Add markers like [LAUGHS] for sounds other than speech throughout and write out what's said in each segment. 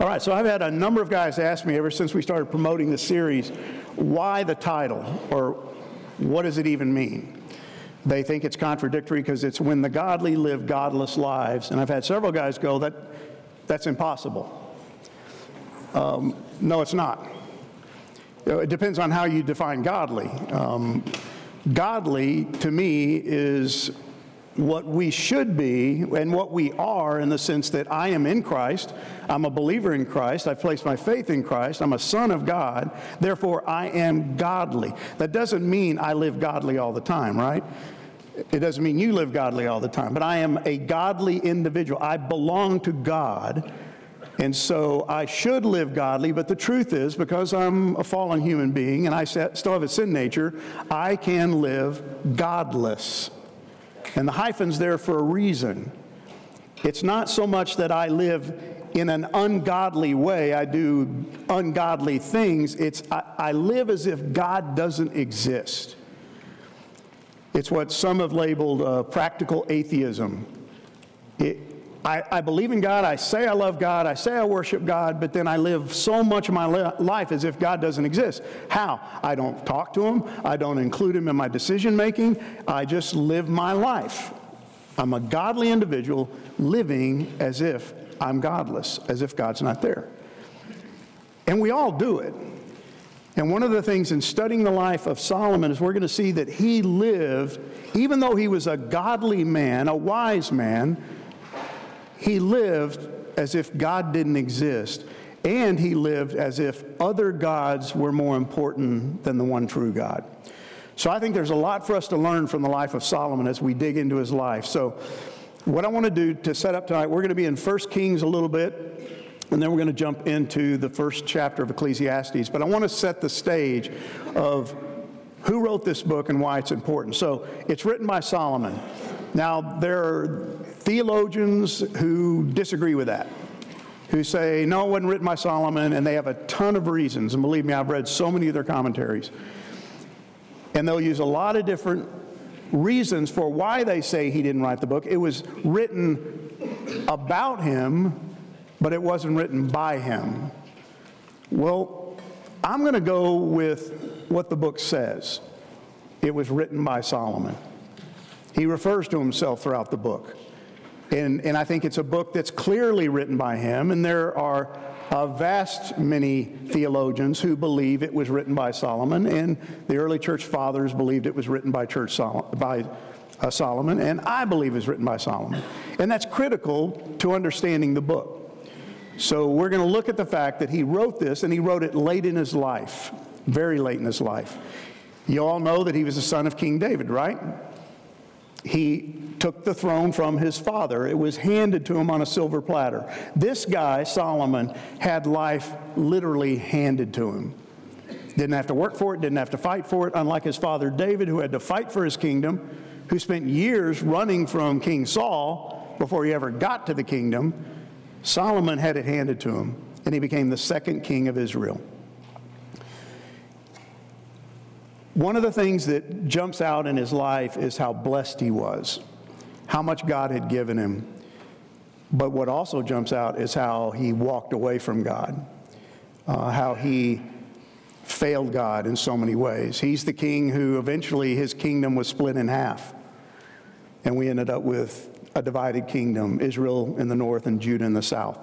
All right, so I've had a number of guys ask me ever since we started promoting the series, why the title or what does it even mean? They think it's contradictory because it's when the godly live godless lives. And I've had several guys go, that, that's impossible. Um, no, it's not. It depends on how you define godly. Um, godly, to me, is what we should be and what we are in the sense that I am in Christ, I'm a believer in Christ, I've placed my faith in Christ, I'm a son of God, therefore I am godly. That doesn't mean I live godly all the time, right? It doesn't mean you live godly all the time, but I am a godly individual. I belong to God. And so I should live godly, but the truth is, because I'm a fallen human being and I still have a sin nature, I can live godless. And the hyphen's there for a reason. It's not so much that I live in an ungodly way, I do ungodly things. It's I, I live as if God doesn't exist. It's what some have labeled uh, practical atheism. It, I, I, believe in God, I say I love God, I say I worship God, but then I live so much of my life as if God doesn't exist. How? I don't talk to Him, I don't include Him in my decision making, I just live my life. I'm a godly individual living as if I'm godless, as if God's not there. And we all do it. And one of the things in studying the life of Solomon is we're going to see that he lived, even though he was a godly man, a wise man, he lived as if God didn't exist. And he lived as if other gods were more important than the one true God. So I think there's a lot for us to learn from the life of Solomon as we dig into his life. So, what I want to do to set up tonight, we're going to be in 1 Kings a little bit, and then we're going to jump into the first chapter of Ecclesiastes. But I want to set the stage of who wrote this book and why it's important. So, it's written by Solomon. Now, there are theologians who disagree with that, who say, no, it wasn't written by Solomon, and they have a ton of reasons. And believe me, I've read so many of their commentaries. And they'll use a lot of different reasons for why they say he didn't write the book. It was written about him, but it wasn't written by him. Well, I'm going to go with what the book says. It was written by Solomon. He refers to himself throughout the book. And, and I think it's a book that's clearly written by him, and there are a vast many theologians who believe it was written by Solomon, and the early church fathers believed it was written by, church Sol- by uh, Solomon, and I believe it's written by Solomon. And that's critical to understanding the book. So we're going to look at the fact that he wrote this, and he wrote it late in his life, very late in his life. You all know that he was the son of King David, right? He took the throne from his father. It was handed to him on a silver platter. This guy, Solomon, had life literally handed to him. Didn't have to work for it, didn't have to fight for it, unlike his father David, who had to fight for his kingdom, who spent years running from King Saul before he ever got to the kingdom. Solomon had it handed to him, and he became the second king of Israel. One of the things that jumps out in his life is how blessed he was, how much God had given him. But what also jumps out is how he walked away from God, uh, how he failed God in so many ways. He's the king who eventually his kingdom was split in half. And we ended up with a divided kingdom Israel in the north and Judah in the south.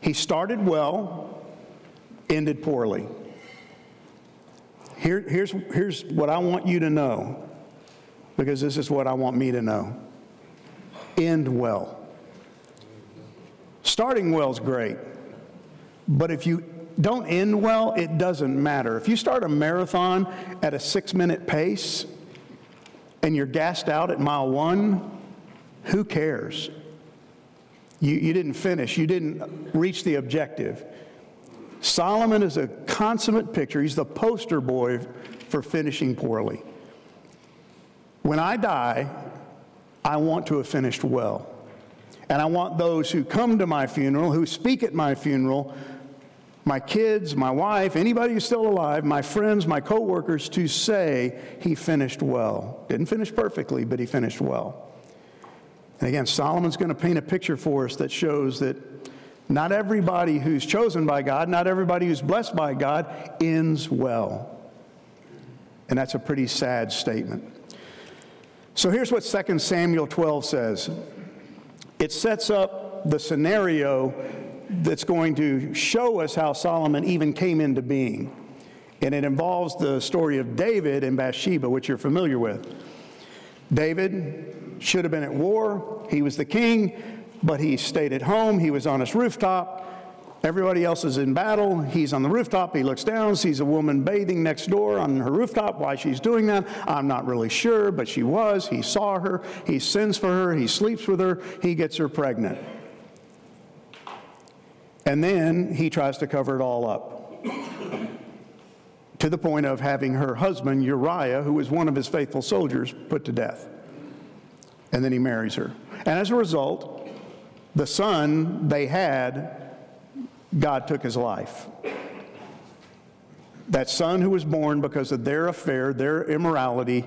He started well, ended poorly. Here, here's, here's what I want you to know, because this is what I want me to know. End well. Starting well is great, but if you don't end well, it doesn't matter. If you start a marathon at a six minute pace and you're gassed out at mile one, who cares? You, you didn't finish, you didn't reach the objective. Solomon is a consummate picture. He's the poster boy for finishing poorly. When I die, I want to have finished well. And I want those who come to my funeral, who speak at my funeral, my kids, my wife, anybody who's still alive, my friends, my coworkers, to say he finished well. Didn't finish perfectly, but he finished well. And again, Solomon's going to paint a picture for us that shows that Not everybody who's chosen by God, not everybody who's blessed by God ends well. And that's a pretty sad statement. So here's what 2 Samuel 12 says it sets up the scenario that's going to show us how Solomon even came into being. And it involves the story of David and Bathsheba, which you're familiar with. David should have been at war, he was the king, but he stayed at home, he was on his rooftop. Everybody else is in battle. He's on the rooftop. He looks down, sees a woman bathing next door on her rooftop. Why she's doing that, I'm not really sure, but she was. He saw her. He sends for her. He sleeps with her. He gets her pregnant. And then he tries to cover it all up to the point of having her husband, Uriah, who was one of his faithful soldiers, put to death. And then he marries her. And as a result, the son they had, God took his life. That son who was born because of their affair, their immorality,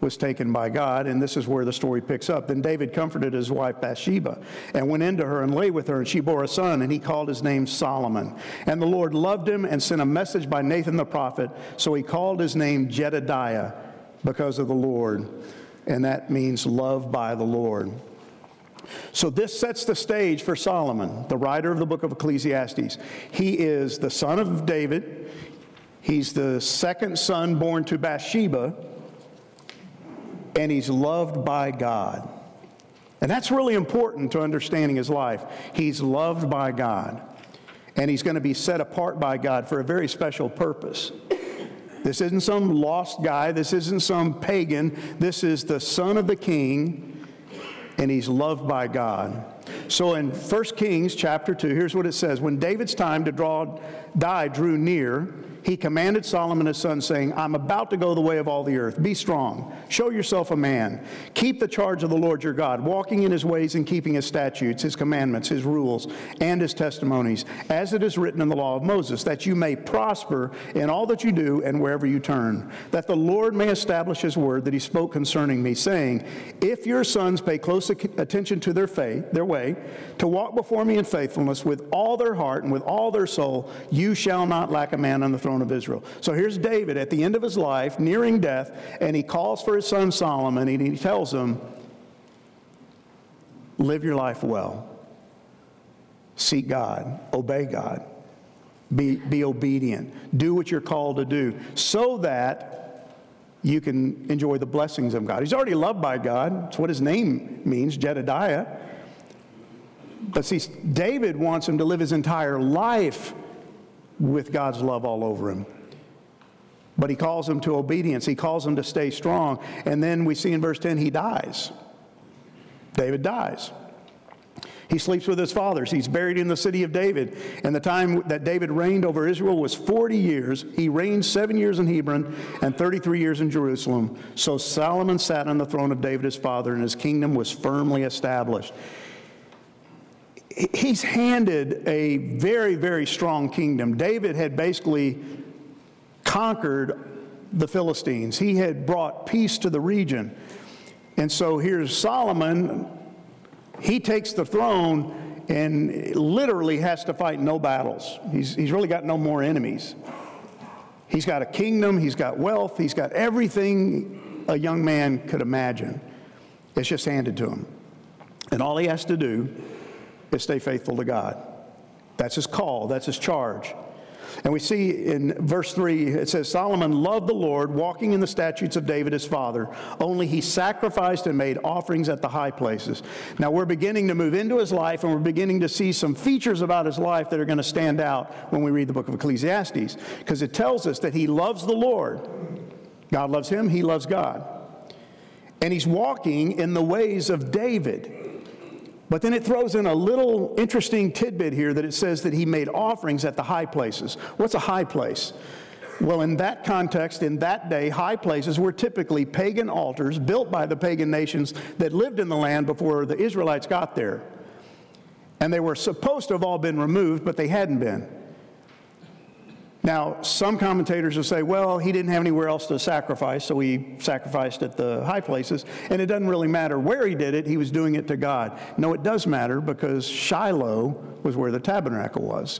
was taken by God, and this is where the story picks up. Then David comforted his wife Bathsheba and went into her and lay with her, and she bore a son, and he called his name Solomon. And the Lord loved him and sent a message by Nathan the prophet, so he called his name Jedidiah because of the Lord, and that means love by the Lord. So, this sets the stage for Solomon, the writer of the book of Ecclesiastes. He is the son of David, he's the second son born to Bathsheba and he's loved by God. And that's really important to understanding his life. He's loved by God, and he's going to be set apart by God for a very special purpose. This isn't some lost guy, this isn't some pagan. This is the son of the king, and he's loved by God. So in 1 Kings chapter 2, here's what it says When David's time to draw, die drew near, he commanded Solomon his son, saying, I'm about to go the way of all the earth. Be strong. Show yourself a man. Keep the charge of the Lord your God, walking in his ways and keeping his statutes, his commandments, his rules, and his testimonies, as it is written in the law of Moses, that you may prosper in all that you do and wherever you turn. That the Lord may establish his word that he spoke concerning me, saying, If your sons pay close attention to their faith, their way, to walk before me in faithfulness with all their heart and with all their soul, you shall not lack a man on the throne throne of Israel. So here's David at the end of his life, nearing death, and he calls for his son Solomon and he tells him, Live your life well. Seek God, obey God, be, be obedient, do what you're called to do, so that you can enjoy the blessings of God. He's already loved by God. That's what his name means, Jedidiah. But see, David wants him to live his entire life with God's love all over him. But he calls him to obedience. He calls him to stay strong. And then we see in verse 10, he dies. David dies. He sleeps with his fathers. He's buried in the city of David. And the time that David reigned over Israel was 40 years. He reigned seven years in Hebron and 33 years in Jerusalem. So Solomon sat on the throne of David his father, and his kingdom was firmly established he's handed a very, very strong kingdom. David had basically conquered the Philistines, he had brought peace to the region. And so here's Solomon. He takes the throne and literally has to fight no battles. He's, he's really got no more enemies. He's got a kingdom, he's got wealth, he's got everything a young man could imagine. It's just handed to him. And all he has to do is stay faithful to God. That's his call, that's his charge. And we see in verse 3, it says, Solomon loved the Lord, walking in the statutes of David his father. Only he sacrificed and made offerings at the high places. Now we're beginning to move into his life, and we're beginning to see some features about his life that are going to stand out when we read the book of Ecclesiastes, because it tells us that he loves the Lord. God loves him, he loves God. And he's walking in the ways of David. But then it throws in a little interesting tidbit here that it says that he made offerings at the high places. What's a high place? Well, in that context, in that day, high places were typically pagan altars built by the pagan nations that lived in the land before the Israelites got there. And they were supposed to have all been removed, but they hadn't been. Now, some commentators will say, well, he didn't have anywhere else to sacrifice, so he sacrificed at the high places, and it doesn't really matter where he did it, he was doing it to God. No, it does matter because Shiloh was where the tabernacle was.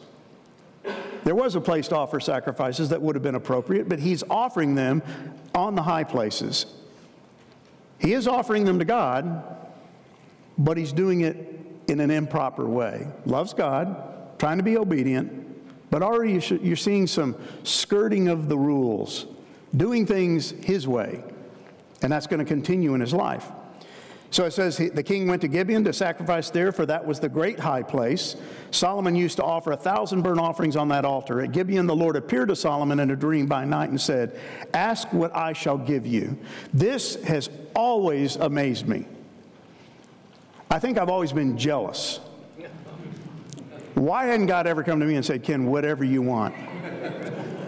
There was a place to offer sacrifices that would have been appropriate, but he's offering them on the high places. He is offering them to God, but he's doing it in an improper way. Loves God, trying to be obedient, but already you're seeing some skirting of the rules, doing things his way. And that's going to continue in his life. So it says the king went to Gibeon to sacrifice there, for that was the great high place. Solomon used to offer a thousand burnt offerings on that altar. At Gibeon, the Lord appeared to Solomon in a dream by night and said, Ask what I shall give you. This has always amazed me. I think I've always been jealous why hadn't God ever come to me and said, Ken, whatever you want,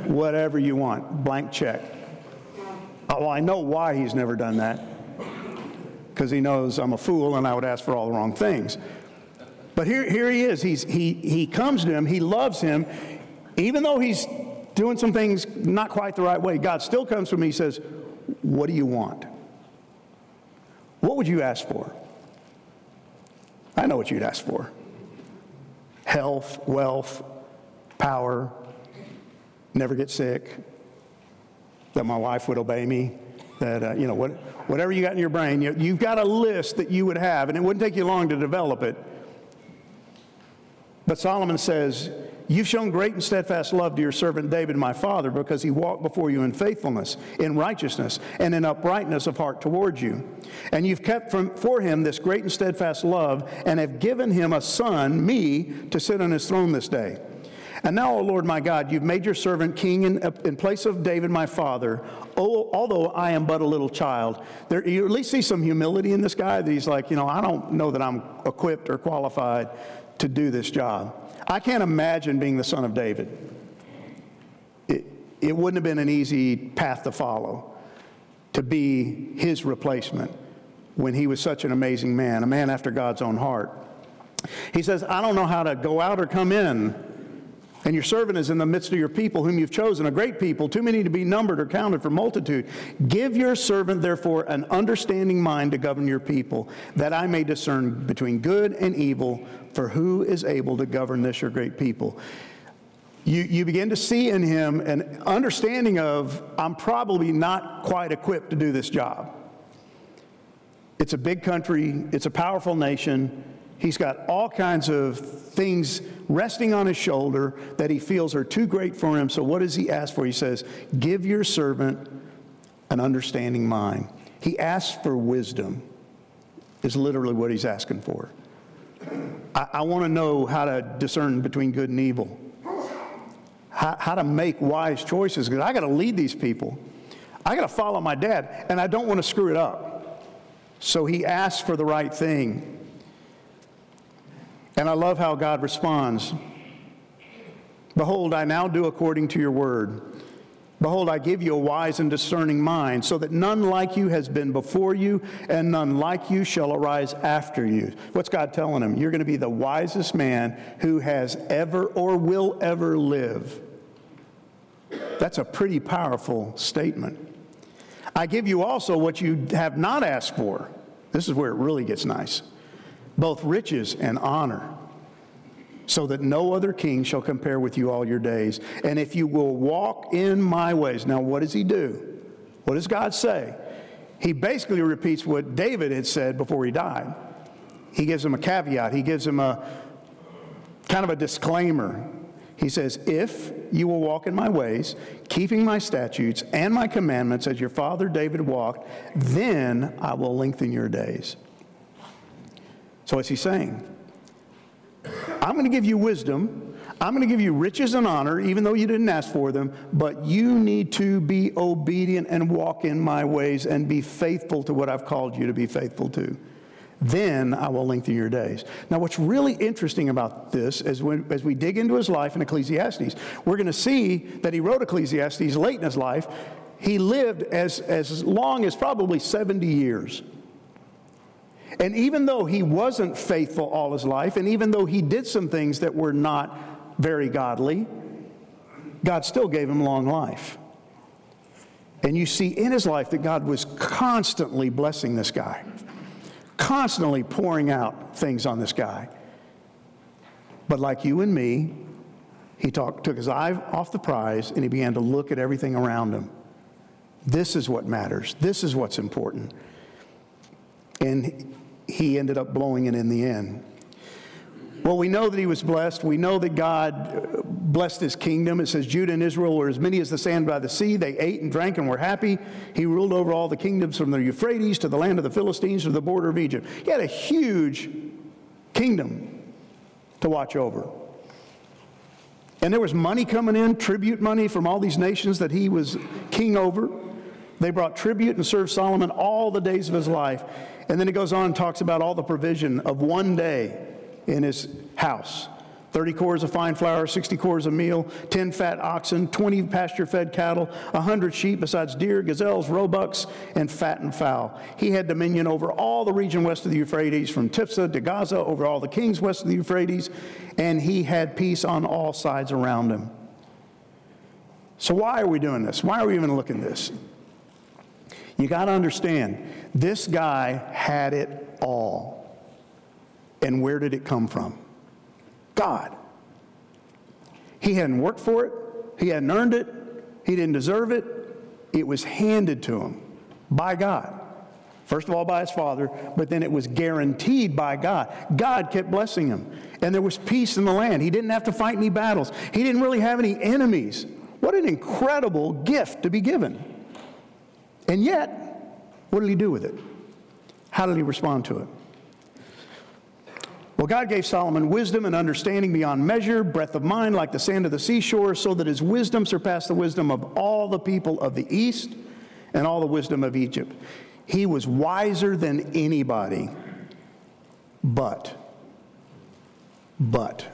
whatever you want, blank check? Oh, well, I know why he's never done that. Because he knows I'm a fool and I would ask for all the wrong things. But here, here he is. He's, he, he comes to him, he loves him, even though he's doing some things not quite the right way. God still comes to him, he says, What do you want? What would you ask for? I know what you'd ask for health, wealth, power, never get sick, that my wife would obey me, that, uh, you know, what, whatever you got in your brain, you, you've got a list that you would have, and it wouldn't take you long to develop it. But Solomon says, You've shown great and steadfast love to your servant David, my father, because he walked before you in faithfulness, in righteousness, and in uprightness of heart towards you. And you've kept from, for him this great and steadfast love, and have given him a son, me, to sit on his throne this day. And now, O Lord my God, you've made your servant king in, in place of David my father, oh, although I am but a little child. There, you at least see some humility in this guy that he's like, you know, I don't know that I'm equipped or qualified to do this job. I can't imagine being the son of David. It, it wouldn't have been an easy path to follow to be his replacement when he was such an amazing man, a man after God's own heart. He says, I don't know how to go out or come in. And your servant is in the midst of your people, whom you've chosen, a great people, too many to be numbered or counted for multitude. Give your servant, therefore, an understanding mind to govern your people, that I may discern between good and evil, for who is able to govern this your great people? You, you begin to see in him an understanding of, I'm probably not quite equipped to do this job. It's a big country, it's a powerful nation. He's got all kinds of things resting on his shoulder that he feels are too great for him. So, what does he ask for? He says, Give your servant an understanding mind. He asks for wisdom, is literally what he's asking for. I, I want to know how to discern between good and evil, how, how to make wise choices, because I got to lead these people. I got to follow my dad, and I don't want to screw it up. So he asks for the right thing. And I love how God responds Behold, I now do according to your word. Behold, I give you a wise and discerning mind, so that none like you has been before you, and none like you shall arise after you. What's God telling him? You're going to be the wisest man who has ever or will ever live. That's a pretty powerful statement. I give you also what you have not asked for. This is where it really gets nice both riches and honor so that no other king shall compare with you all your days. And if you will walk in my ways. Now, what does he do? What does God say? He basically repeats what David had said before he died. He gives him a caveat, he gives him a kind of a disclaimer. He says, If you will walk in my ways, keeping my statutes and my commandments as your father David walked, then I will lengthen your days. So, what's he saying? I'm going to give you wisdom. I'm going to give you riches and honor, even though you didn't ask for them, but you need to be obedient and walk in my ways and be faithful to what I've called you to be faithful to. Then I will lengthen your days. Now, what's really interesting about this is when, as we dig into his life in Ecclesiastes, we're going to see that he wrote Ecclesiastes late in his life. He lived as, as long as probably 70 years. And even though he wasn't faithful all his life, and even though he did some things that were not very godly, God still gave him long life. And you see in his life that God was constantly blessing this guy, constantly pouring out things on this guy. But like you and me, he talk, took his eye off the prize and he began to look at everything around him. This is what matters. This is what's important. And he ended up blowing it in the end. Well, we know that he was blessed. We know that God blessed his kingdom. It says Judah and Israel were as many as the sand by the sea. They ate and drank and were happy. He ruled over all the kingdoms from the Euphrates to the land of the Philistines to the border of Egypt. He had a huge kingdom to watch over. And there was money coming in, tribute money from all these nations that he was king over. They brought tribute and served Solomon all the days of his life. And then it goes on and talks about all the provision of one day in his house 30 cors of fine flour, 60 cors of meal, 10 fat oxen, 20 pasture fed cattle, 100 sheep, besides deer, gazelles, roebucks, and fattened fowl. He had dominion over all the region west of the Euphrates, from Tiphsah to Gaza, over all the kings west of the Euphrates, and he had peace on all sides around him. So, why are we doing this? Why are we even looking at this? You got to understand, this guy had it all. And where did it come from? God. He hadn't worked for it, he hadn't earned it, he didn't deserve it. It was handed to him by God. First of all, by his father, but then it was guaranteed by God. God kept blessing him. And there was peace in the land. He didn't have to fight any battles, he didn't really have any enemies. What an incredible gift to be given. And yet, what did he do with it? How did he respond to it? Well, God gave Solomon wisdom and understanding beyond measure, breadth of mind like the sand of the seashore, so that his wisdom surpassed the wisdom of all the people of the east and all the wisdom of Egypt. He was wiser than anybody. But, but,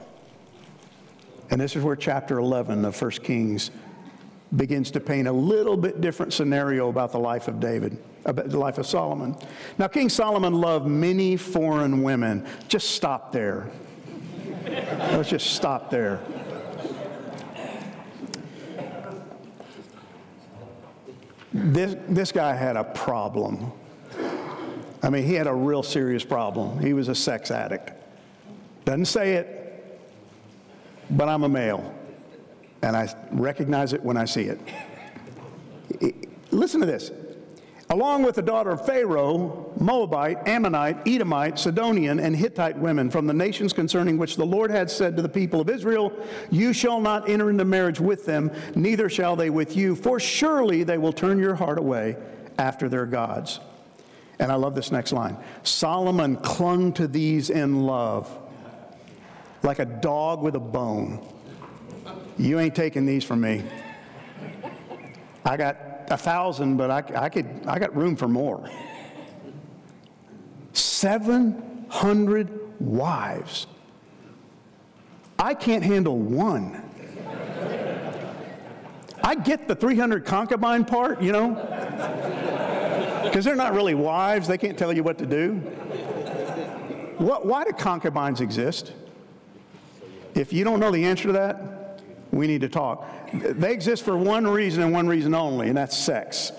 and this is where chapter 11 of 1 Kings begins to paint a little bit different scenario about the life of David about the life of Solomon. Now, King Solomon loved many foreign women. Just stop there. Let's just stop there. This, this guy had a problem. I mean, he had a real serious problem. He was a sex addict. Doesn't say it, but I'm a male, and I recognize it when I see it. Listen to this along with the daughter of Pharaoh, Moabite, Ammonite, Edomite, Sidonian, and Hittite women from the nations concerning which the Lord had said to the people of Israel, You shall not enter into marriage with them, neither shall they with you, for surely they will turn your heart away after their gods. And I love this next line Solomon clung to these in love like a dog with a bone. You ain't taking these from me. I got a thousand, but I, I, could, I got room for more. 700 wives. I can't handle one. I get the 300 concubine part, you know, because they're not really wives. They can't tell you what to do. What, why do concubines exist? If you don't know the answer to that, we need to talk. They exist for one reason and one reason only, and that's sex.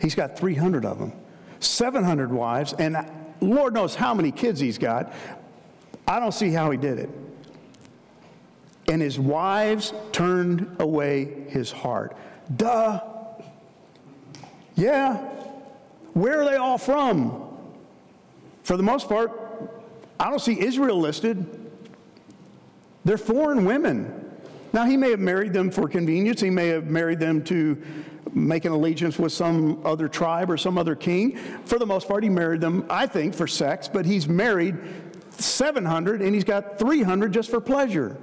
He's got 300 of them, 700 wives, and Lord knows how many kids he's got. I don't see how he did it. And his wives turned away his heart. Duh. Yeah. Where are they all from? For the most part, I don't see Israel listed. They're foreign women. Now, he may have married them for convenience. He may have married them to make an allegiance with some other tribe or some other king. For the most part, he married them, I think, for sex, but he's married 700 and he's got 300 just for pleasure.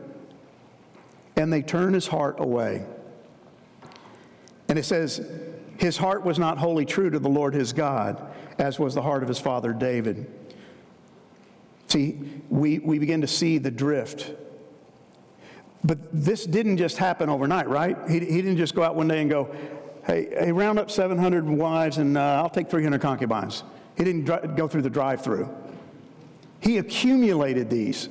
And they turn his heart away. And it says, his heart was not wholly true to the Lord his God, as was the heart of his father David. See, we, we begin to see the drift but this didn't just happen overnight, right? He, he didn't just go out one day and go, hey, hey round up 700 wives and uh, I'll take 300 concubines. He didn't dr- go through the drive through. He accumulated these.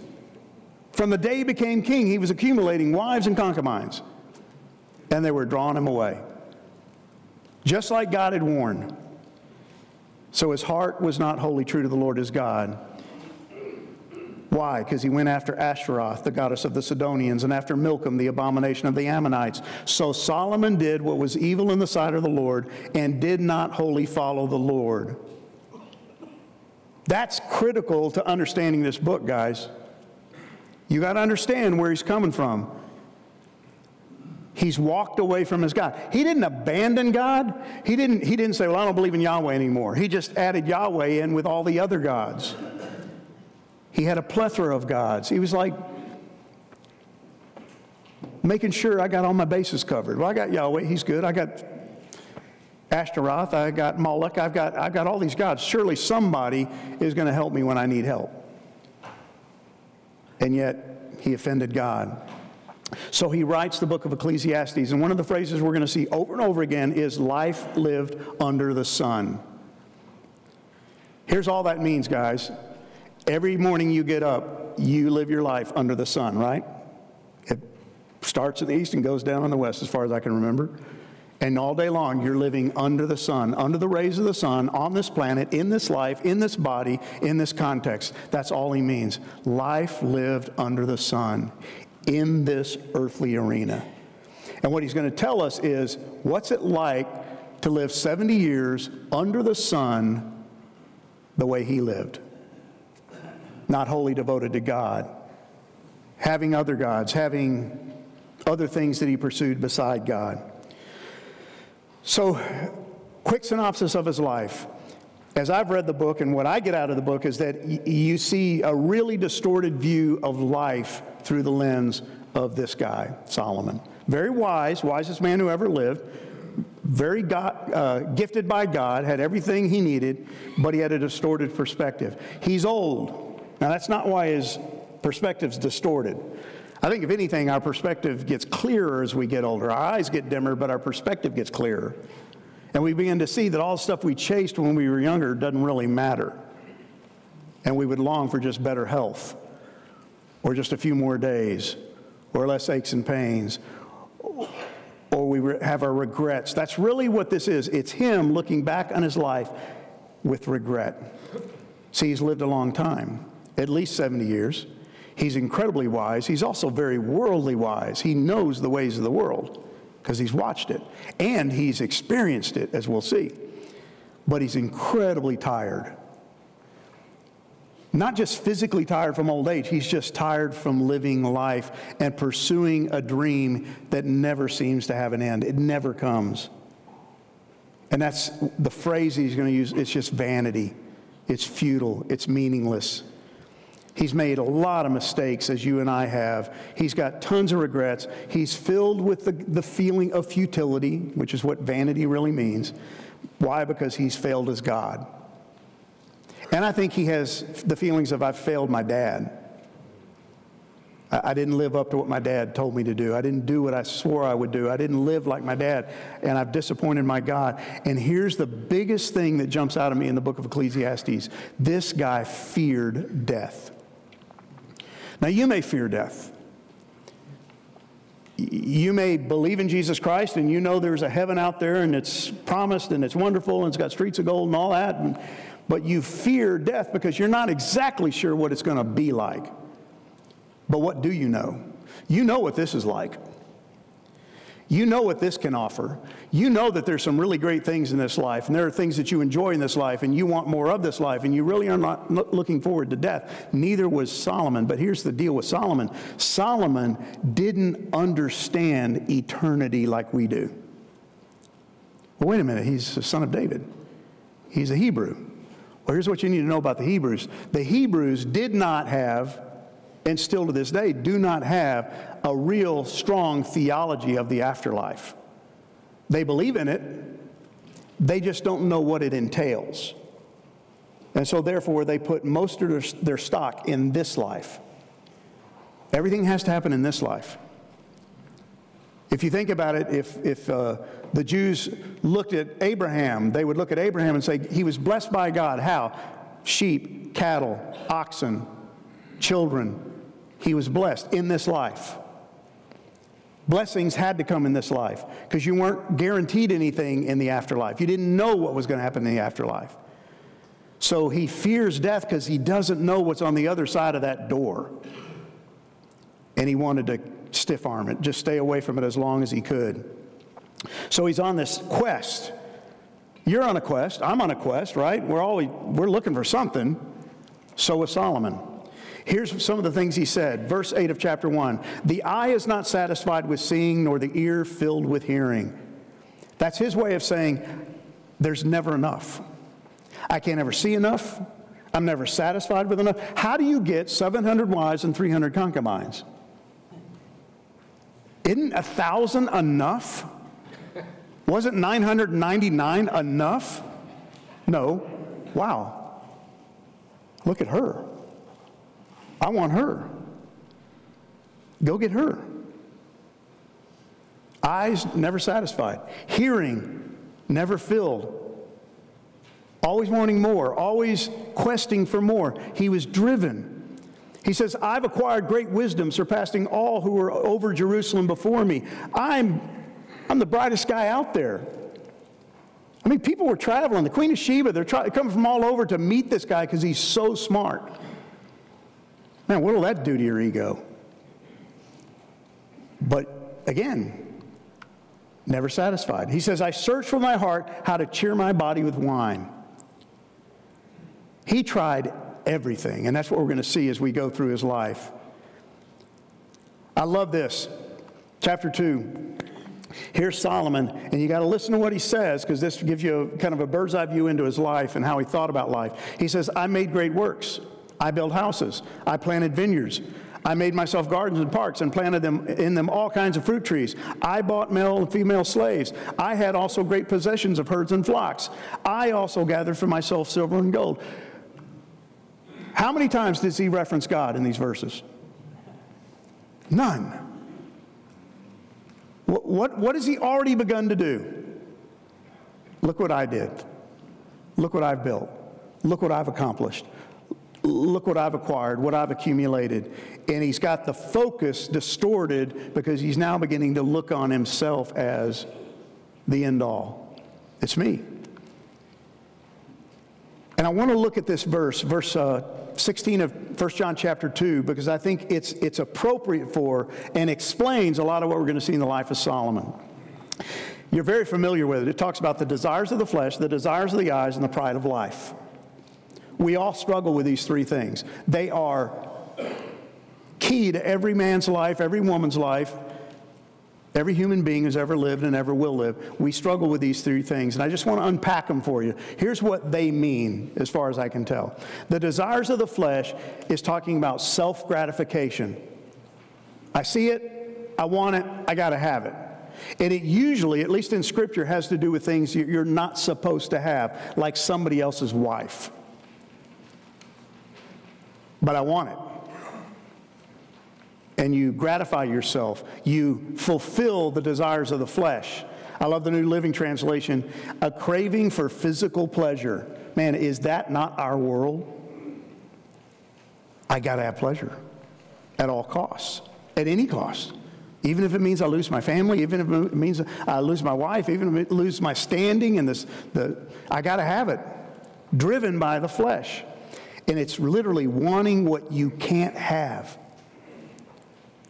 From the day he became king, he was accumulating wives and concubines, and they were drawing him away. Just like God had warned. So his heart was not wholly true to the Lord his God. Why? Because he went after Ashtaroth, the goddess of the Sidonians, and after Milcom, the abomination of the Ammonites. So Solomon did what was evil in the sight of the Lord and did not wholly follow the Lord. That's critical to understanding this book, guys. You got to understand where he's coming from. He's walked away from his God. He didn't abandon God. He didn't, he didn't say, Well, I don't believe in Yahweh anymore. He just added Yahweh in with all the other gods. He had a plethora of gods. He was like making sure I got all my bases covered. Well, I got Yahweh, he's good. I got Ashtaroth, I got Moloch, I've got, I've got all these gods. Surely somebody is going to help me when I need help. And yet, he offended God. So he writes the book of Ecclesiastes, and one of the phrases we're going to see over and over again is life lived under the sun. Here's all that means, guys. Every morning you get up, you live your life under the sun, right? It starts in the east and goes down in the west, as far as I can remember. And all day long, you're living under the sun, under the rays of the sun, on this planet, in this life, in this body, in this context. That's all he means. Life lived under the sun in this earthly arena. And what he's going to tell us is what's it like to live 70 years under the sun the way he lived? Not wholly devoted to God, having other gods, having other things that he pursued beside God. So, quick synopsis of his life. As I've read the book, and what I get out of the book is that y- you see a really distorted view of life through the lens of this guy, Solomon. Very wise, wisest man who ever lived, very God, uh, gifted by God, had everything he needed, but he had a distorted perspective. He's old. Now, that's not why his perspective's distorted. I think, if anything, our perspective gets clearer as we get older. Our eyes get dimmer, but our perspective gets clearer. And we begin to see that all the stuff we chased when we were younger doesn't really matter. And we would long for just better health, or just a few more days, or less aches and pains, or we have our regrets. That's really what this is. It's him looking back on his life with regret. See, he's lived a long time, at least 70 years. He's incredibly wise. He's also very worldly wise. He knows the ways of the world because he's watched it and he's experienced it, as we'll see. But he's incredibly tired. Not just physically tired from old age, he's just tired from living life and pursuing a dream that never seems to have an end. It never comes. And that's the phrase he's going to use it's just vanity, it's futile, it's meaningless. He's made a lot of mistakes, as you and I have. He's got tons of regrets. He's filled with the, the feeling of futility, which is what vanity really means. Why? Because he's failed as God. And I think he has the feelings of, I've failed my dad. I, I didn't live up to what my dad told me to do. I didn't do what I swore I would do. I didn't live like my dad. And I've disappointed my God. And here's the biggest thing that jumps out of me in the book of Ecclesiastes this guy feared death. Now, you may fear death. You may believe in Jesus Christ and you know there's a heaven out there and it's promised and it's wonderful and it's got streets of gold and all that, and, but you fear death because you're not exactly sure what it's going to be like. But what do you know? You know what this is like. You know what this can offer. You know that there's some really great things in this life, and there are things that you enjoy in this life, and you want more of this life, and you really are not looking forward to death. Neither was Solomon. But here's the deal with Solomon Solomon didn't understand eternity like we do. Well, wait a minute, he's the son of David, he's a Hebrew. Well, here's what you need to know about the Hebrews the Hebrews did not have and still to this day do not have a real strong theology of the afterlife. They believe in it, they just don't know what it entails. And so, therefore, they put most of their, their stock in this life. Everything has to happen in this life. If you think about it, if, if uh, the Jews looked at Abraham, they would look at Abraham and say, He was blessed by God. How? Sheep, cattle, oxen, children, he was blessed in this life. Blessings had to come in this life because you weren't guaranteed anything in the afterlife. You didn't know what was going to happen in the afterlife. So he fears death because he doesn't know what's on the other side of that door. And he wanted to stiff arm it, just stay away from it as long as he could. So he's on this quest. You're on a quest. I'm on a quest, right? We're always we're looking for something. So was Solomon. Here's some of the things he said. Verse 8 of chapter 1 The eye is not satisfied with seeing, nor the ear filled with hearing. That's his way of saying there's never enough. I can't ever see enough. I'm never satisfied with enough. How do you get 700 wives and 300 concubines? Isn't a thousand enough? Wasn't 999 enough? No. Wow. Look at her. I want her. Go get her. Eyes never satisfied. Hearing never filled. Always wanting more, always questing for more. He was driven. He says, I've acquired great wisdom, surpassing all who were over Jerusalem before me. I'm, I'm the brightest guy out there. I mean, people were traveling. The Queen of Sheba, they're try- coming from all over to meet this guy because he's so smart. Man, what will that do to your ego? But again, never satisfied. He says, I search for my heart how to cheer my body with wine. He tried everything, and that's what we're going to see as we go through his life. I love this. Chapter 2. Here's Solomon, and you got to listen to what he says because this gives you a, kind of a bird's eye view into his life and how he thought about life. He says, I made great works. I built houses. I planted vineyards. I made myself gardens and parks and planted them in them all kinds of fruit trees. I bought male and female slaves. I had also great possessions of herds and flocks. I also gathered for myself silver and gold. How many times does he reference God in these verses? None. What, what, what has he already begun to do? Look what I did. Look what I've built. Look what I've accomplished look what I've acquired, what I've accumulated. And he's got the focus distorted because he's now beginning to look on himself as the end all. It's me. And I want to look at this verse, verse uh, 16 of 1 John chapter 2, because I think it's, it's appropriate for and explains a lot of what we're going to see in the life of Solomon. You're very familiar with it. It talks about the desires of the flesh, the desires of the eyes, and the pride of life. We all struggle with these three things. They are key to every man's life, every woman's life, every human being who's ever lived and ever will live. We struggle with these three things, and I just want to unpack them for you. Here's what they mean, as far as I can tell. The desires of the flesh is talking about self gratification. I see it, I want it, I got to have it. And it usually, at least in Scripture, has to do with things you're not supposed to have, like somebody else's wife but I want it. And you gratify yourself, you fulfill the desires of the flesh. I love the New Living Translation. A craving for physical pleasure. Man, is that not our world? I got to have pleasure at all costs, at any cost. Even if it means I lose my family, even if it means I lose my wife, even if it lose my standing and this, the, I got to have it. Driven by the flesh. And it's literally wanting what you can't have.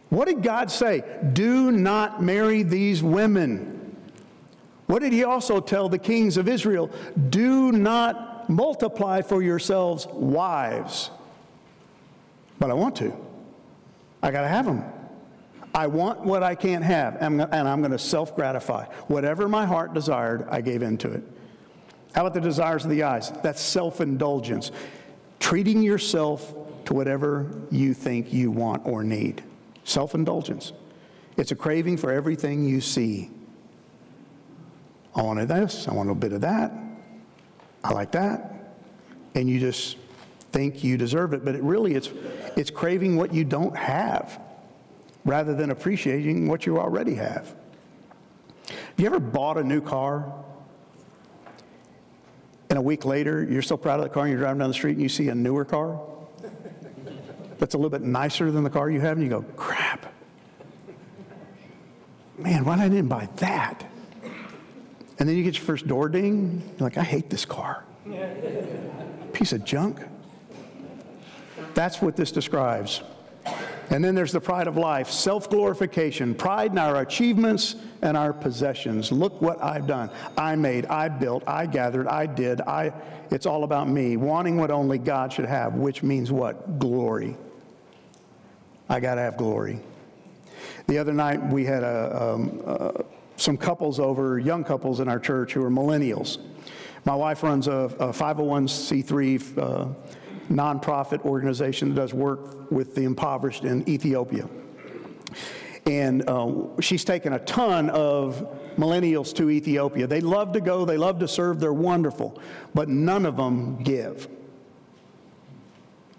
What did God say? Do not marry these women. What did he also tell the kings of Israel? Do not multiply for yourselves wives. But I want to. I got to have them. I want what I can't have, and I'm going to self gratify. Whatever my heart desired, I gave into it. How about the desires of the eyes? That's self indulgence treating yourself to whatever you think you want or need. Self indulgence. It's a craving for everything you see. I wanted this, I want a bit of that, I like that. And you just think you deserve it, but it really it's, it's craving what you don't have rather than appreciating what you already have. Have you ever bought a new car and a week later, you're so proud of the car and you're driving down the street and you see a newer car? that's a little bit nicer than the car you have, and you go, crap. Man, why did I didn't buy that? And then you get your first door ding. You're like, I hate this car. Piece of junk. That's what this describes. And then there's the pride of life, self glorification, pride in our achievements and our possessions. Look what I've done. I made, I built, I gathered, I did. I, it's all about me, wanting what only God should have, which means what? Glory. I got to have glory. The other night we had a, um, uh, some couples over, young couples in our church who are millennials. My wife runs a, a 501c3 uh, nonprofit organization that does work with the impoverished in Ethiopia. And uh, she's taken a ton of millennials to Ethiopia. They love to go, they love to serve, they're wonderful, but none of them give.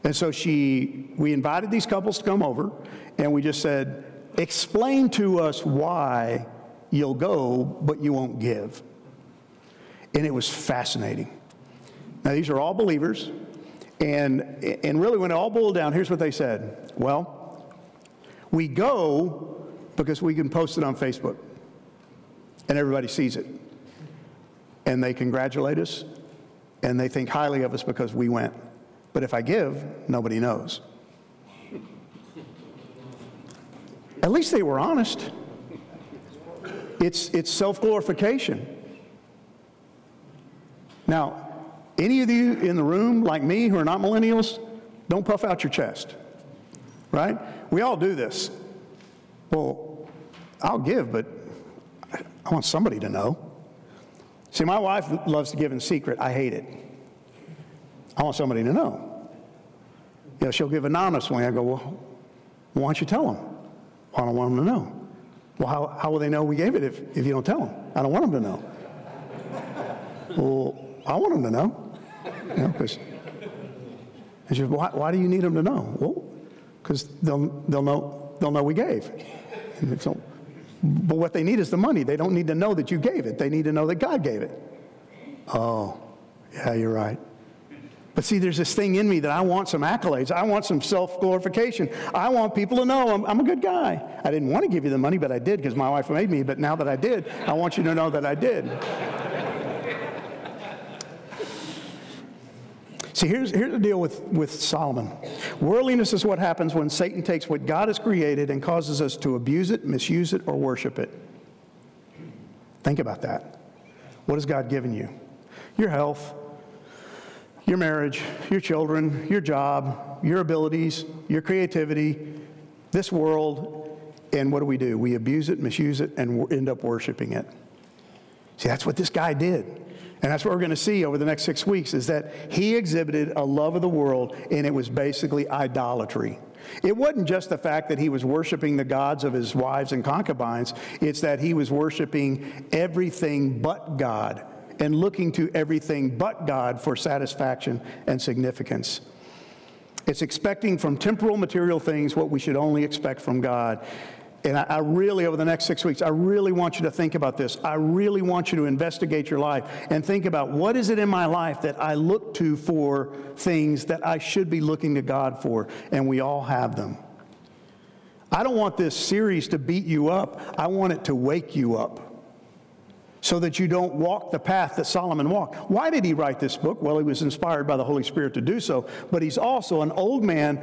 And so she, we invited these couples to come over, and we just said, explain to us why you'll go, but you won't give. And it was fascinating. Now, these are all believers. And, and really, when it all boiled down, here's what they said Well, we go because we can post it on Facebook and everybody sees it. And they congratulate us and they think highly of us because we went. But if I give, nobody knows. At least they were honest. It's, it's self glorification. Now, any of you in the room, like me, who are not millennials, don't puff out your chest, right? We all do this. Well, I'll give, but I want somebody to know. See, my wife loves to give in secret. I hate it. I want somebody to know. You know, she'll give anonymously. I go, well, why don't you tell them? I don't want them to know. Well, how, how will they know we gave it if, if you don't tell them? I don't want them to know. [LAUGHS] well, I want them to know. Know, because and she said, why, why do you need them to know? Well, because they'll, they'll, know, they'll know we gave. So, but what they need is the money. They don't need to know that you gave it. They need to know that God gave it. Oh, yeah, you're right. But see, there's this thing in me that I want some accolades. I want some self glorification. I want people to know I'm, I'm, a good guy. I didn't want to give you the money, but I did because my wife made me. But now that I did, I want you to know that I did. See, here's, here's the deal with, with Solomon. Worldliness is what happens when Satan takes what God has created and causes us to abuse it, misuse it, or worship it. Think about that. What has God given you? Your health, your marriage, your children, your job, your abilities, your creativity, this world, and what do we do? We abuse it, misuse it, and end up worshiping it. See, that's what this guy did. And that's what we're going to see over the next six weeks is that he exhibited a love of the world, and it was basically idolatry. It wasn't just the fact that he was worshiping the gods of his wives and concubines, it's that he was worshiping everything but God and looking to everything but God for satisfaction and significance. It's expecting from temporal material things what we should only expect from God. And I, I, really, over the next six weeks, I really want you to think about this. I really want you to investigate your life and think about what is it in my life that I look to for things that I should be looking to God for. And we all have them. I don't want this series to beat you up, I want it to wake you up so that you don't walk the path that Solomon walked. Why did he write this book? Well, he was inspired by the Holy Spirit to do so, but he's also an old man,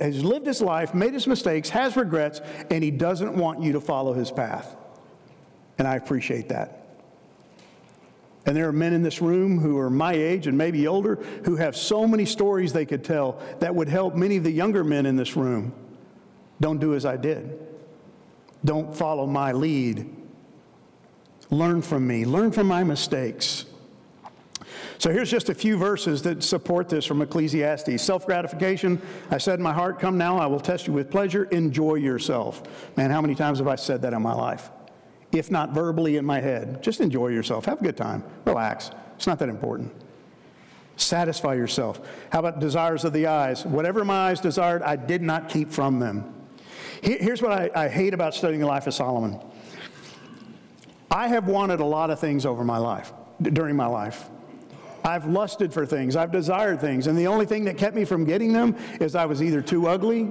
has lived his life, made his mistakes, has regrets, and he doesn't want you to follow his path. And I appreciate that. And there are men in this room who are my age and maybe older who have so many stories they could tell that would help many of the younger men in this room. Don't do as I did. Don't follow my lead Learn from me, learn from my mistakes. So here's just a few verses that support this from Ecclesiastes. Self gratification, I said in my heart, Come now, I will test you with pleasure. Enjoy yourself. Man, how many times have I said that in my life? If not verbally in my head, just enjoy yourself. Have a good time. Relax. It's not that important. Satisfy yourself. How about desires of the eyes? Whatever my eyes desired, I did not keep from them. Here's what I, I hate about studying the life of Solomon I have wanted a lot of things over my life, during my life. I've lusted for things. I've desired things. And the only thing that kept me from getting them is I was either too ugly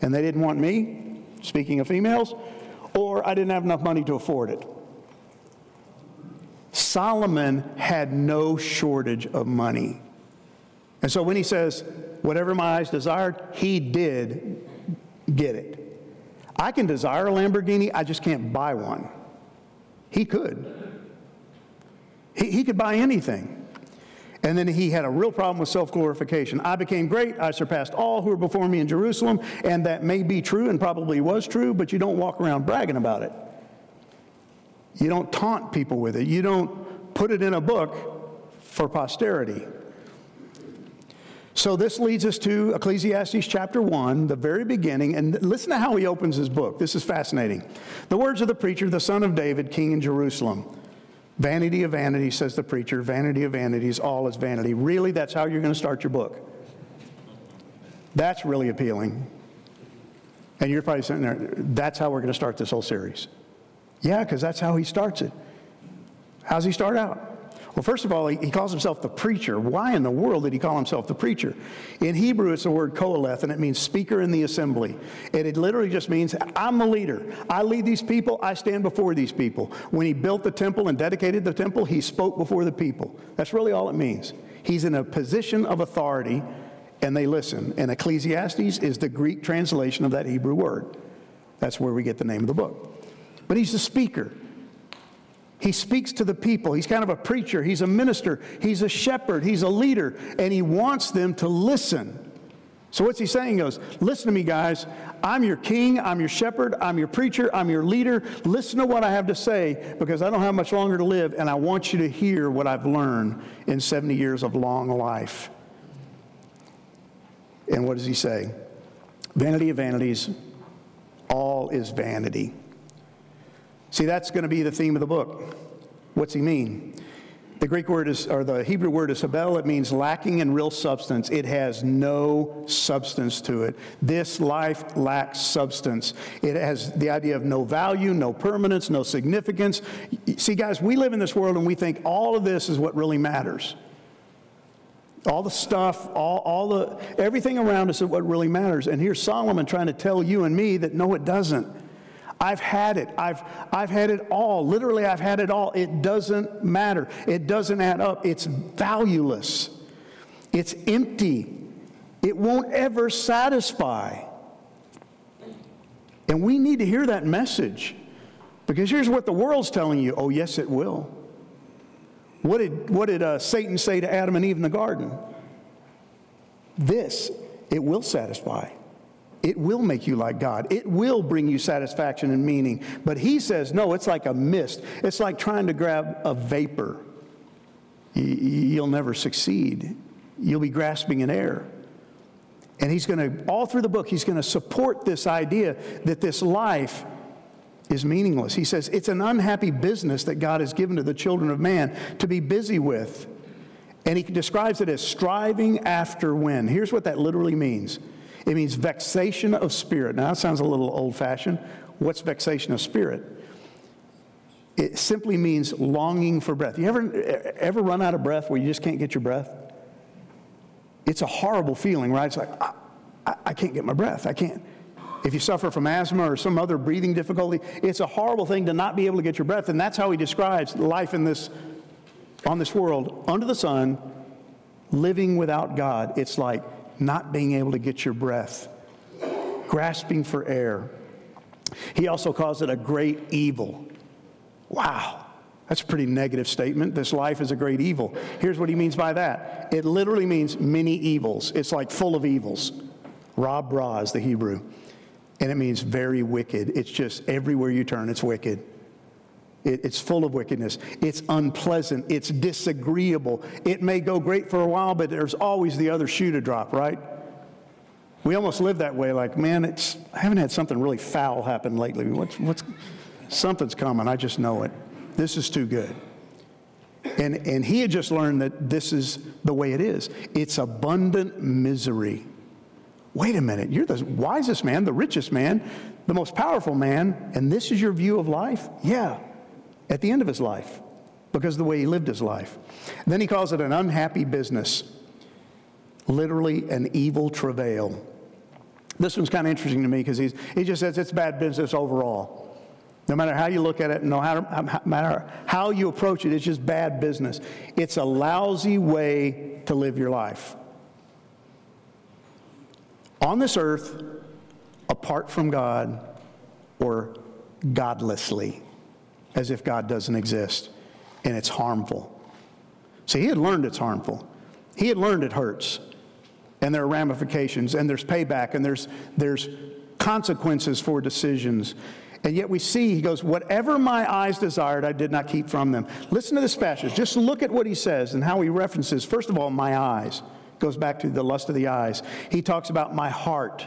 and they didn't want me, speaking of females, or I didn't have enough money to afford it. Solomon had no shortage of money. And so when he says, whatever my eyes desired, he did get it. I can desire a Lamborghini, I just can't buy one. He could. He, he could buy anything. And then he had a real problem with self glorification. I became great. I surpassed all who were before me in Jerusalem. And that may be true and probably was true, but you don't walk around bragging about it. You don't taunt people with it. You don't put it in a book for posterity. So this leads us to Ecclesiastes chapter 1, the very beginning, and listen to how he opens his book. This is fascinating. The words of the preacher, the son of David, king in Jerusalem. Vanity of vanity, says the preacher. Vanity of vanities, all is vanity. Really, that's how you're going to start your book. That's really appealing. And you're probably sitting there, that's how we're going to start this whole series. Yeah, because that's how he starts it. How's he start out? Well, first of all, he, calls himself the preacher. Why in the world did he call himself the preacher? In Hebrew, it's the word koheleth, and it means speaker in the assembly. And it literally just means, I'm the leader. I lead these people, I stand before these people. When he built the temple and dedicated the temple, he spoke before the people. That's really all it means. He's in a position of authority, and they listen. And Ecclesiastes is the Greek translation of that Hebrew word. That's where we get the name of the book. But he's the speaker. He speaks to the people. He's kind of a preacher. He's a minister. He's a shepherd. He's a leader. And he wants them to listen. So, what's he saying? He goes, Listen to me, guys. I'm your king. I'm your shepherd. I'm your preacher. I'm your leader. Listen to what I have to say because I don't have much longer to live. And I want you to hear what I've learned in 70 years of long life. And what does he say? Vanity of vanities, all is vanity. See, that's going to be the theme of the book. What's he mean? The Greek word is, or the Hebrew word is hebel. It means lacking in real substance. It has no substance to it. This life lacks substance. It has the idea of no value, no permanence, no significance. See, guys, we live in this world and we think all of this is what really matters. All the stuff, all, all the, everything around us is what really matters. And here's Solomon trying to tell you and me that no, it doesn't. I've had it. I've, I've had it all. Literally, I've had it all. It doesn't matter. It doesn't add up. It's valueless. It's empty. It won't ever satisfy. And we need to hear that message because here's what the world's telling you oh, yes, it will. What did, what did uh, Satan say to Adam and Eve in the garden? This, it will satisfy. It will make you like God. It will bring you satisfaction and meaning. But he says, no, it's like a mist. It's like trying to grab a vapor. You'll never succeed. You'll be grasping in air. And he's going to, all through the book, he's going to support this idea that this life is meaningless. He says it's an unhappy business that God has given to the children of man to be busy with. And he describes it as striving after when. Here's what that literally means it means vexation of spirit. Now, that sounds a little old fashioned. What's vexation of spirit? It simply means longing for breath. You ever, ever run out of breath where you just can't get your breath? It's a horrible feeling, right? It's like, I, I, I can't get my breath. I can't. If you suffer from asthma or some other breathing difficulty, it's a horrible thing to not be able to get your breath. And that's how he describes life in this, on this world, under the sun, living without God. It's like not being able to get your breath, grasping for air. He also calls it a great evil. Wow. That's a pretty negative statement. This life is a great evil. Here's what he means by that it literally means many evils. It's like full of evils. Rob Ra is the Hebrew. And it means very wicked. It's just everywhere you turn, it's wicked. It, it's full of wickedness. It's unpleasant. It's disagreeable. It may go great for a while, but there's always the other shoe to drop, right? We almost live that way, like, man, it's, I haven't had something really foul happen lately. What's, what's, something's coming. I just know it. This is too good. And, and he had just learned that this is the way it is. It's abundant misery. Wait a minute, you're the wisest man, the richest man, the most powerful man, and this is your view of life? Yeah at the end of his life. because of the way he lived his life. Then he calls it an unhappy business, literally an evil travail. This one's kind of interesting to me because he just says it's bad business overall. No matter how you look at it, no matter how you approach it, it's just bad business. It's a lousy way to live your life. On this earth, apart from God or godlessly, as if God doesn't exist, and it's harmful. See, he had learned it's harmful. He had learned it hurts, and there are ramifications, and there's payback, and there's, there's consequences for decisions. And yet we see, he goes, Whatever my eyes desired, I did not keep from them. Listen to this passage. Just look at what he says and how he references, first of all, my eyes. Goes back to the lust of the eyes. He talks about my heart,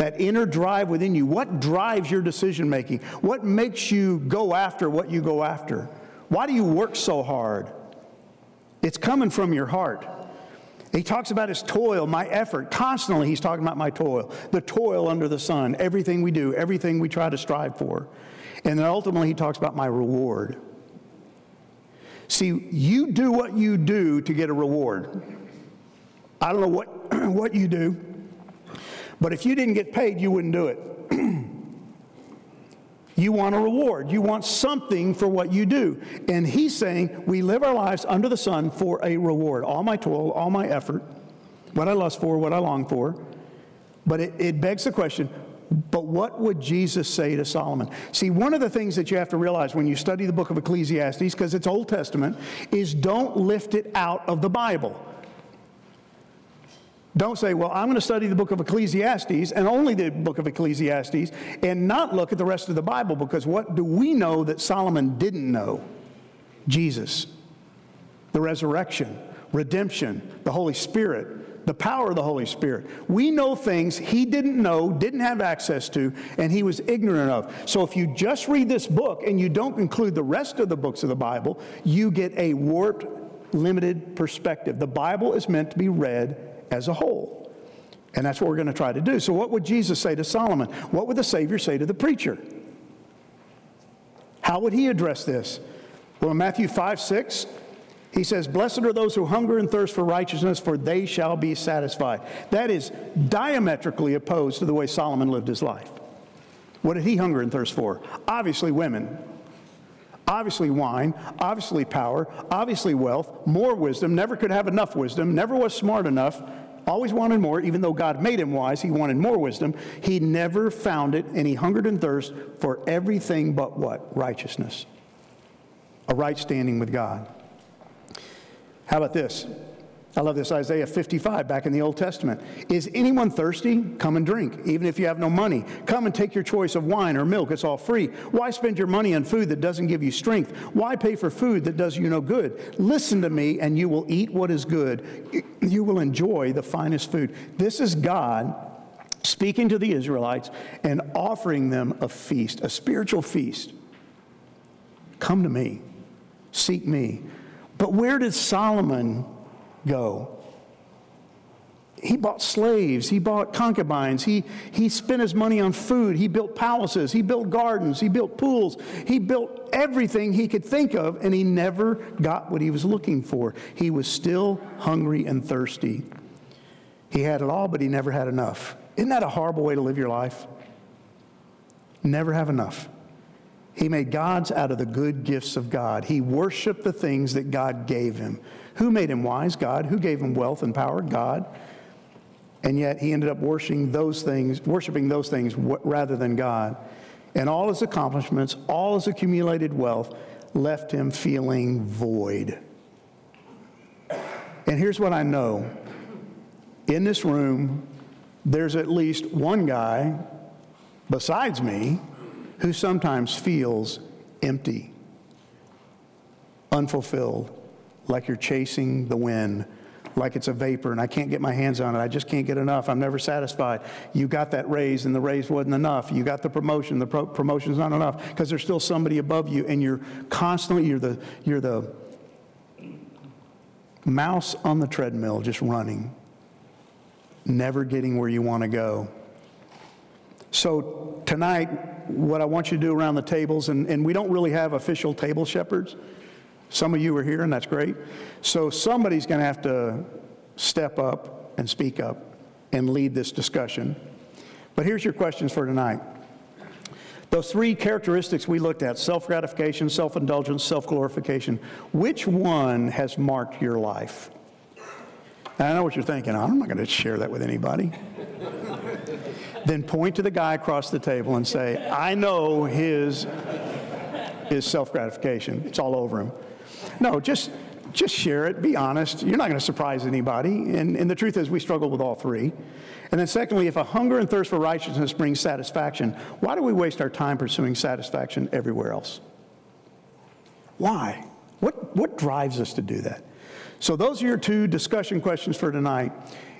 that inner drive within you. What drives your decision making? What makes you go after what you go after? Why do you work so hard? It's coming from your heart. He talks about his toil, my effort. Constantly, he's talking about my toil, the toil under the sun, everything we do, everything we try to strive for. And then ultimately, he talks about my reward. See, you do what you do to get a reward. I don't know what, [CLEARS THROAT] what you do, but if you didn't get paid, you wouldn't do it. [CLEARS THROAT] You want a reward. You want something for what you do. And he's saying, we live our lives under the sun for a reward. All my toil, all my effort, what I lust for, what I long for. But it, it begs the question, but what would Jesus say to Solomon? See, one of the things that you have to realize when you study the book of Ecclesiastes, because it's Old Testament, is don't lift it out of the Bible. Don't say, well, I'm going to study the book of Ecclesiastes and only the book of Ecclesiastes and not look at the rest of the Bible because what do we know that Solomon didn't know? Jesus, the resurrection, redemption, the Holy Spirit, the power of the Holy Spirit. We know things he didn't know, didn't have access to, and he was ignorant of. So if you just read this book and you don't include the rest of the books of the Bible, you get a warped, limited perspective. The Bible is meant to be read as a whole. And that's what we're going to try to do. So, what would Jesus say to Solomon? What would the Savior say to the preacher? How would he address this? Well, in Matthew 5 6, he says, Blessed are those who hunger and thirst for righteousness, for they shall be satisfied. That is diametrically opposed to the way Solomon lived his life. What did he hunger and thirst for? Obviously, women. Obviously, wine, obviously, power, obviously, wealth, more wisdom, never could have enough wisdom, never was smart enough, always wanted more, even though God made him wise, he wanted more wisdom. He never found it, and he hungered and thirsted for everything but what? Righteousness. A right standing with God. How about this? I love this Isaiah 55 back in the Old Testament. Is anyone thirsty? Come and drink, even if you have no money. Come and take your choice of wine or milk. It's all free. Why spend your money on food that doesn't give you strength? Why pay for food that does you no good? Listen to me, and you will eat what is good. [CLEARS THROAT] You will enjoy the finest food. This is God speaking to the Israelites and offering them a feast, a spiritual feast. Come to me, seek me. But where did Solomon? Go. He bought slaves. He bought concubines. He, he spent his money on food. He built palaces. He built gardens. He built pools. He built everything he could think of, and he never got what he was looking for. He was still hungry and thirsty. He had it all, but he never had enough. Isn't that a horrible way to live your life? Never have enough. He made gods out of the good gifts of God. He worshiped the things that God gave him. Who made him wise? God. Who gave him wealth and power? God. And yet he ended up worshiping those things, worshiping those things rather than God. And all his accomplishments, all his accumulated wealth left him feeling void. And here's what I know. In this room, there's at least one guy besides me who sometimes feels empty, unfulfilled like you're chasing the wind, like it's a vapor and I can't get my hands on it. I just can't get enough. I'm never satisfied. You got that raise and the raise wasn't enough. You got the promotion, the pro- promotion's not enough because there's still somebody above you and you're constantly, you're the, you're the mouse on the treadmill just running, never getting where you want to go. So tonight, what I want you to do around the tables, and, and we don't really have official table shepherds. Some of you are here, and that's great. So somebody's going to have to step up and speak up and lead this discussion. But here's your questions for tonight. Those three characteristics we looked at self gratification, self indulgence, self glorification which one has marked your life? Now, I know what you're thinking. I'm not going to share that with anybody. Then point to the guy across the table and say, I know his, his self gratification. It's all over him. No, just, just share it. Be honest. You're not going to surprise anybody. And, and the truth is, we struggle with all three. And then, secondly, if a hunger and thirst for righteousness brings satisfaction, why do we waste our time pursuing satisfaction everywhere else? Why? What, what drives us to do that? So, those are your two discussion questions for tonight.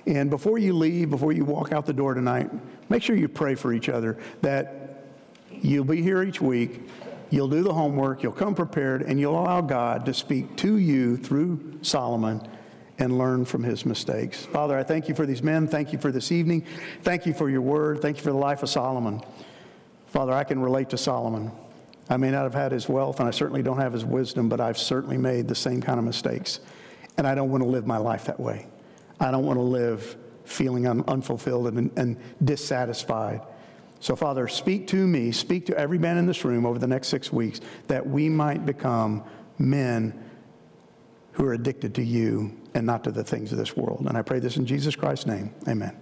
And before you leave, before you walk out the door tonight, make sure you pray for each other that you'll be here each week, you'll do the homework, you'll come prepared, and you'll allow God to speak to you through Solomon and learn from his mistakes. Father, I thank you for these men. Thank you for this evening. Thank you for your word. Thank you for the life of Solomon. Father, I can relate to Solomon. I may not have had his wealth, and I certainly don't have his wisdom, but I've certainly made the same kind of mistakes. And I don't want to live my life that way. I don't want to live feeling un- unfulfilled and, and dissatisfied. So, Father, speak to me, speak to every man in this room over the next six weeks that we might become men who are addicted to you and not to the things of this world. And I pray this in Jesus Christ's name. Amen.